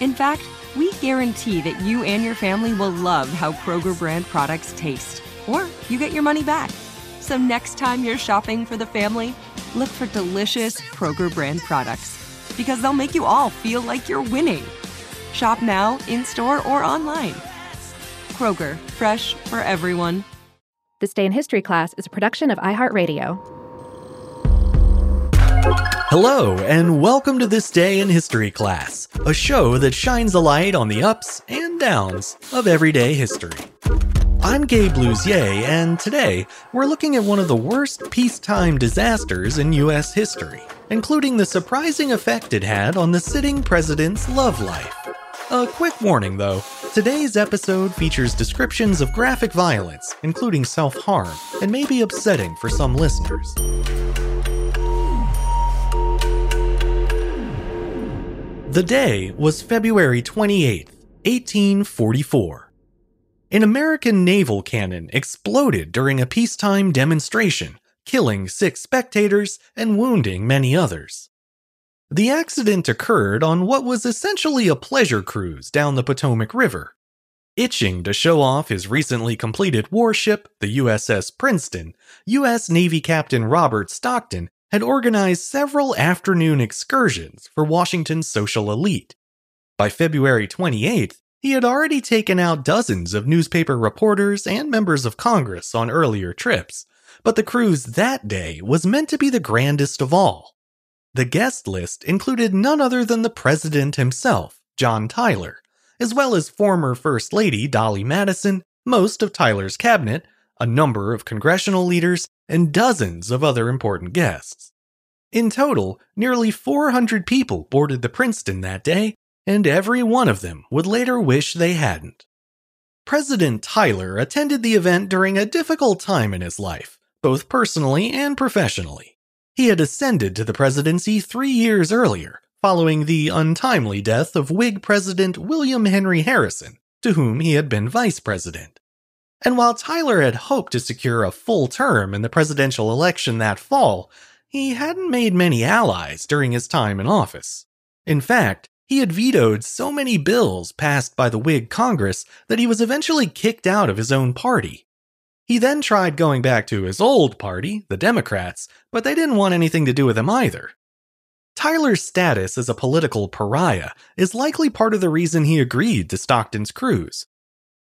In fact, we guarantee that you and your family will love how Kroger brand products taste, or you get your money back. So next time you're shopping for the family, look for delicious Kroger brand products because they'll make you all feel like you're winning. Shop now, in store, or online. Kroger, fresh for everyone. This Day in History class is a production of iHeartRadio. Hello, and welcome to This Day in History class, a show that shines a light on the ups and downs of everyday history. I'm Gabe Luzier, and today we're looking at one of the worst peacetime disasters in U.S. history, including the surprising effect it had on the sitting president's love life. A quick warning though today's episode features descriptions of graphic violence, including self harm, and may be upsetting for some listeners. The day was February 28, 1844. An American naval cannon exploded during a peacetime demonstration, killing six spectators and wounding many others. The accident occurred on what was essentially a pleasure cruise down the Potomac River. Itching to show off his recently completed warship, the USS Princeton, U.S. Navy Captain Robert Stockton had organized several afternoon excursions for Washington's social elite. By February 28th, he had already taken out dozens of newspaper reporters and members of Congress on earlier trips, but the cruise that day was meant to be the grandest of all. The guest list included none other than the president himself, John Tyler, as well as former First Lady Dolley Madison, most of Tyler's cabinet, a number of congressional leaders, and dozens of other important guests. In total, nearly 400 people boarded the Princeton that day, and every one of them would later wish they hadn't. President Tyler attended the event during a difficult time in his life, both personally and professionally. He had ascended to the presidency three years earlier, following the untimely death of Whig President William Henry Harrison, to whom he had been vice president. And while Tyler had hoped to secure a full term in the presidential election that fall, he hadn't made many allies during his time in office. In fact, he had vetoed so many bills passed by the Whig Congress that he was eventually kicked out of his own party. He then tried going back to his old party, the Democrats, but they didn't want anything to do with him either. Tyler's status as a political pariah is likely part of the reason he agreed to Stockton's cruise.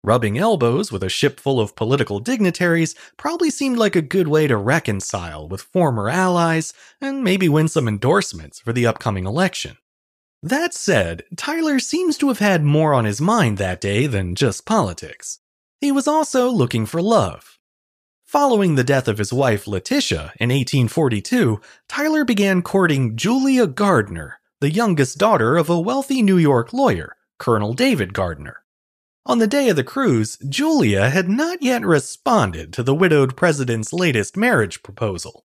Rubbing elbows with a ship full of political dignitaries probably seemed like a good way to reconcile with former allies and maybe win some endorsements for the upcoming election. That said, Tyler seems to have had more on his mind that day than just politics. He was also looking for love. Following the death of his wife Letitia in 1842, Tyler began courting Julia Gardiner, the youngest daughter of a wealthy New York lawyer, Colonel David Gardiner. On the day of the cruise, Julia had not yet responded to the widowed president's latest marriage proposal.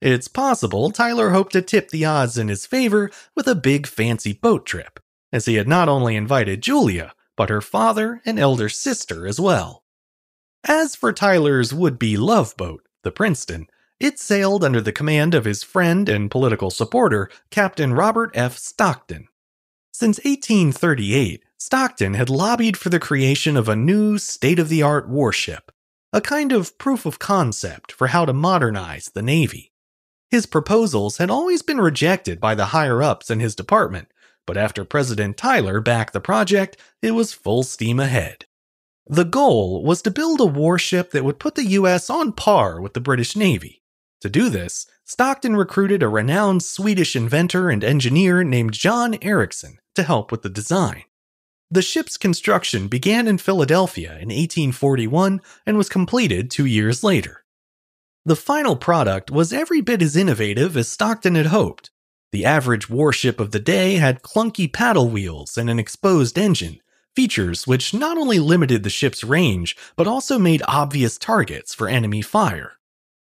It's possible Tyler hoped to tip the odds in his favor with a big fancy boat trip, as he had not only invited Julia, but her father and elder sister as well. As for Tyler's would be love boat, the Princeton, it sailed under the command of his friend and political supporter, Captain Robert F. Stockton. Since 1838, Stockton had lobbied for the creation of a new state of the art warship, a kind of proof of concept for how to modernize the Navy. His proposals had always been rejected by the higher ups in his department, but after President Tyler backed the project, it was full steam ahead. The goal was to build a warship that would put the US on par with the British Navy. To do this, Stockton recruited a renowned Swedish inventor and engineer named John Ericsson to help with the design. The ship's construction began in Philadelphia in 1841 and was completed two years later. The final product was every bit as innovative as Stockton had hoped. The average warship of the day had clunky paddle wheels and an exposed engine, features which not only limited the ship's range, but also made obvious targets for enemy fire.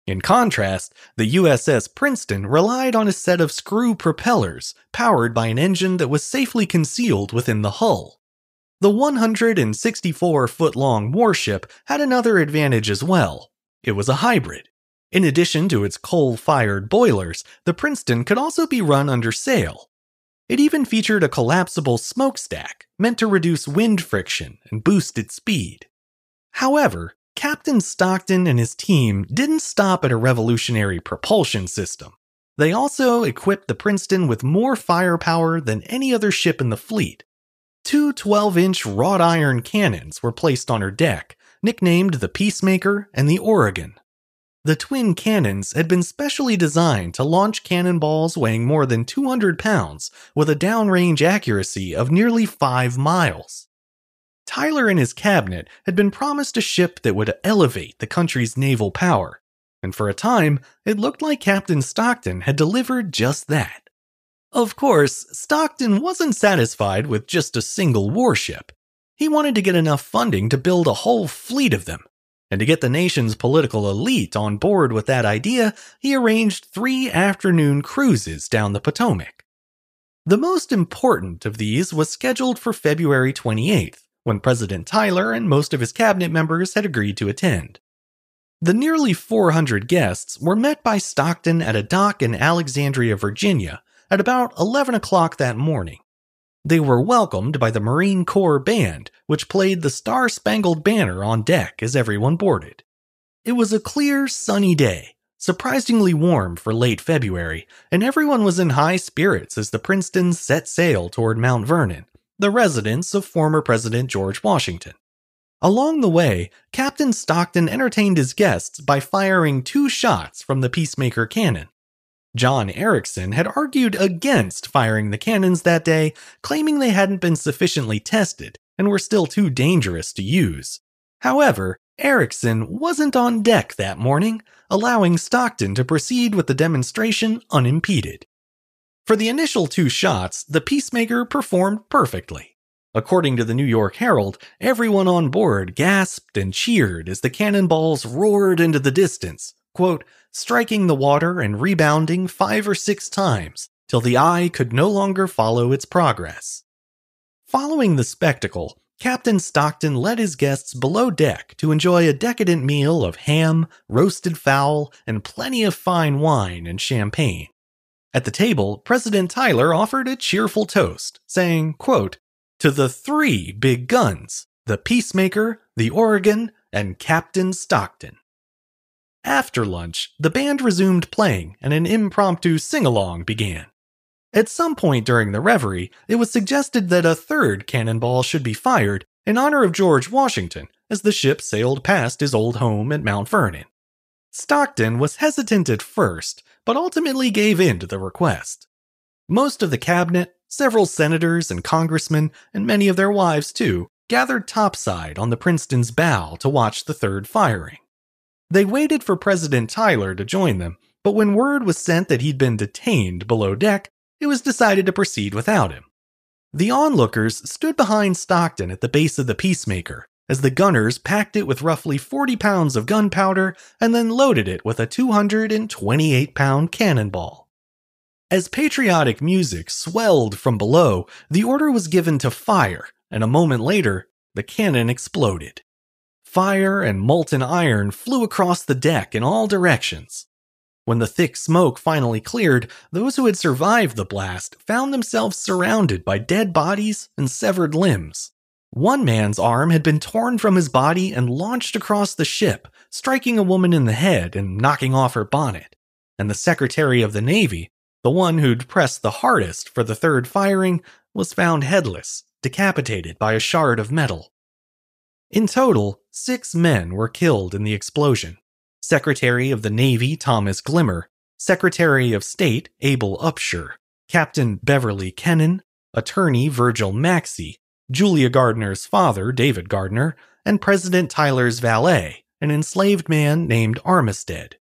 In contrast, the USS Princeton relied on a set of screw propellers powered by an engine that was safely concealed within the hull. The 164 foot long warship had another advantage as well. It was a hybrid. In addition to its coal fired boilers, the Princeton could also be run under sail. It even featured a collapsible smokestack meant to reduce wind friction and boost its speed. However, Captain Stockton and his team didn't stop at a revolutionary propulsion system. They also equipped the Princeton with more firepower than any other ship in the fleet. Two 12 inch wrought iron cannons were placed on her deck, nicknamed the Peacemaker and the Oregon. The twin cannons had been specially designed to launch cannonballs weighing more than 200 pounds with a downrange accuracy of nearly 5 miles. Tyler and his cabinet had been promised a ship that would elevate the country's naval power, and for a time, it looked like Captain Stockton had delivered just that. Of course, Stockton wasn't satisfied with just a single warship. He wanted to get enough funding to build a whole fleet of them. And to get the nation's political elite on board with that idea, he arranged three afternoon cruises down the Potomac. The most important of these was scheduled for February 28th, when President Tyler and most of his cabinet members had agreed to attend. The nearly 400 guests were met by Stockton at a dock in Alexandria, Virginia, at about 11 o'clock that morning. They were welcomed by the Marine Corps Band, which played the Star Spangled Banner on deck as everyone boarded. It was a clear, sunny day, surprisingly warm for late February, and everyone was in high spirits as the Princeton set sail toward Mount Vernon, the residence of former President George Washington. Along the way, Captain Stockton entertained his guests by firing two shots from the Peacemaker cannon. John Ericsson had argued against firing the cannons that day, claiming they hadn't been sufficiently tested and were still too dangerous to use. However, Ericsson wasn't on deck that morning, allowing Stockton to proceed with the demonstration unimpeded. For the initial two shots, the Peacemaker performed perfectly. According to the New York Herald, everyone on board gasped and cheered as the cannonballs roared into the distance, quote, striking the water and rebounding five or six times till the eye could no longer follow its progress. Following the spectacle, Captain Stockton led his guests below deck to enjoy a decadent meal of ham, roasted fowl, and plenty of fine wine and champagne. At the table, President Tyler offered a cheerful toast, saying, quote, To the three big guns, the Peacemaker, the Oregon, and Captain Stockton. After lunch, the band resumed playing and an impromptu sing along began. At some point during the reverie, it was suggested that a third cannonball should be fired in honor of George Washington as the ship sailed past his old home at Mount Vernon. Stockton was hesitant at first, but ultimately gave in to the request. Most of the cabinet, several senators and congressmen, and many of their wives too, gathered topside on the Princeton's bow to watch the third firing. They waited for President Tyler to join them, but when word was sent that he'd been detained below deck, it was decided to proceed without him. The onlookers stood behind Stockton at the base of the Peacemaker, as the gunners packed it with roughly 40 pounds of gunpowder and then loaded it with a 228 pound cannonball. As patriotic music swelled from below, the order was given to fire, and a moment later, the cannon exploded. Fire and molten iron flew across the deck in all directions. When the thick smoke finally cleared, those who had survived the blast found themselves surrounded by dead bodies and severed limbs. One man's arm had been torn from his body and launched across the ship, striking a woman in the head and knocking off her bonnet. And the Secretary of the Navy, the one who'd pressed the hardest for the third firing, was found headless, decapitated by a shard of metal. In total, six men were killed in the explosion, Secretary of the Navy Thomas Gilmer, Secretary of State Abel Upshur, Captain Beverley Kennon, Attorney Virgil Maxcy, Julia Gardiner's father David Gardiner, and President Tyler's valet, an enslaved man named Armistead.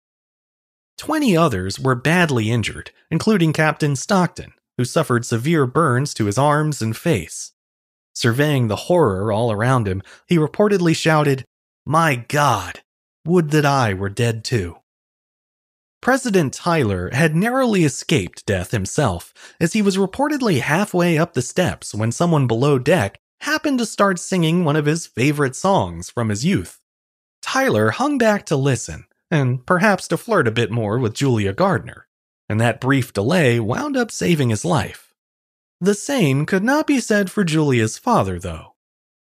Twenty others were badly injured, including Captain Stockton, who suffered severe burns to his arms and face. Surveying the horror all around him, he reportedly shouted, My God, would that I were dead too. President Tyler had narrowly escaped death himself, as he was reportedly halfway up the steps when someone below deck happened to start singing one of his favorite songs from his youth. Tyler hung back to listen, and perhaps to flirt a bit more with Julia Gardiner, and that brief delay wound up saving his life. The same could not be said for Julia's father, though.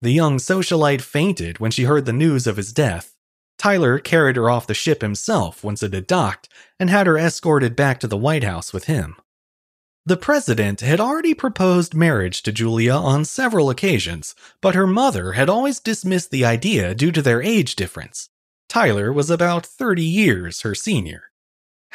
The young socialite fainted when she heard the news of his death, Tyler carried her off the ship himself once it had docked and had her escorted back to the White House with him. The president had already proposed marriage to Julia on several occasions, but her mother had always dismissed the idea due to their age difference. Tyler was about 30 years her senior.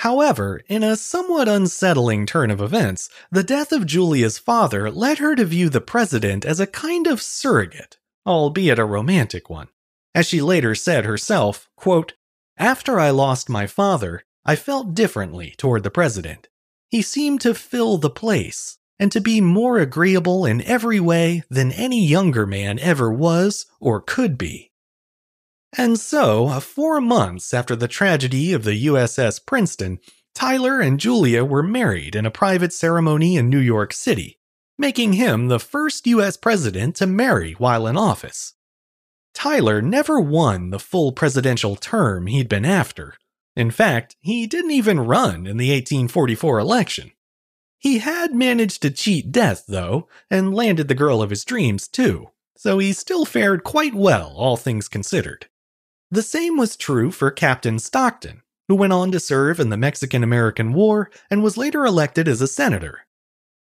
However, in a somewhat unsettling turn of events, the death of Julia's father led her to view the president as a kind of surrogate, albeit a romantic one. As she later said herself, quote, After I lost my father, I felt differently toward the president. He seemed to fill the place and to be more agreeable in every way than any younger man ever was or could be. And so, uh, four months after the tragedy of the USS Princeton, Tyler and Julia were married in a private ceremony in New York City, making him the first US president to marry while in office. Tyler never won the full presidential term he'd been after. In fact, he didn't even run in the 1844 election. He had managed to cheat death, though, and landed the girl of his dreams, too, so he still fared quite well, all things considered. The same was true for Captain Stockton, who went on to serve in the Mexican American War and was later elected as a senator.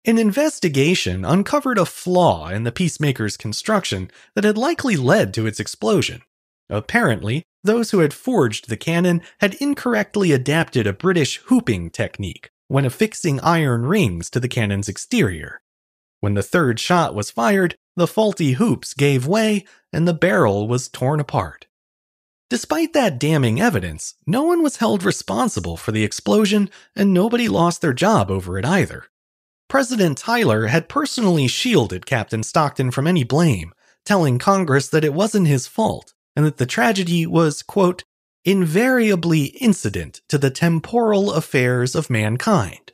An investigation uncovered a flaw in the Peacemaker's construction that had likely led to its explosion. Apparently, those who had forged the cannon had incorrectly adapted a British hooping technique when affixing iron rings to the cannon's exterior. When the third shot was fired, the faulty hoops gave way and the barrel was torn apart. Despite that damning evidence, no one was held responsible for the explosion and nobody lost their job over it either. President Tyler had personally shielded Captain Stockton from any blame, telling Congress that it wasn't his fault and that the tragedy was, quote, invariably incident to the temporal affairs of mankind.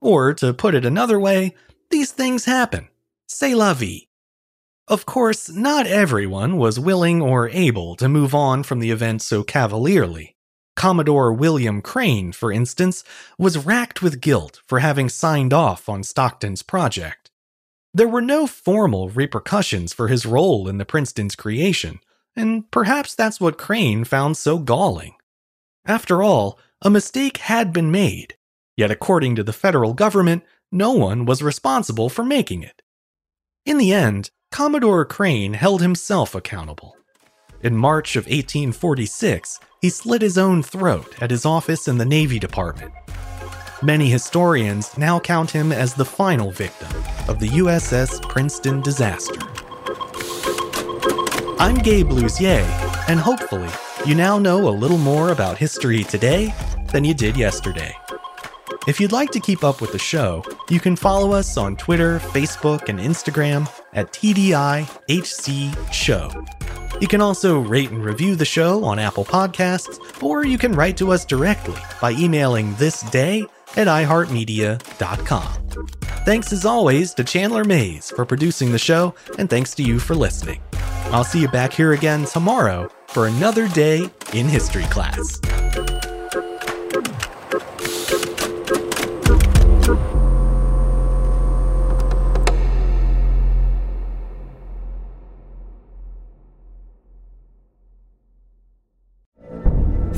Or, to put it another way, these things happen. C'est la vie. Of course, not everyone was willing or able to move on from the event so cavalierly. Commodore William Crane, for instance, was racked with guilt for having signed off on Stockton's project. There were no formal repercussions for his role in the Princeton's creation, and perhaps that's what Crane found so galling. After all, a mistake had been made, yet according to the federal government, no one was responsible for making it. In the end, Commodore Crane held himself accountable. In March of 1846, he slit his own throat at his office in the Navy Department. Many historians now count him as the final victim of the USS Princeton disaster. I'm Gabe Luzier, and hopefully, you now know a little more about history today than you did yesterday. If you'd like to keep up with the show, you can follow us on Twitter, Facebook, and Instagram at TDIHC Show. You can also rate and review the show on Apple Podcasts, or you can write to us directly by emailing thisday at iHeartMedia.com. Thanks as always to Chandler Mayes for producing the show, and thanks to you for listening. I'll see you back here again tomorrow for another day in history class.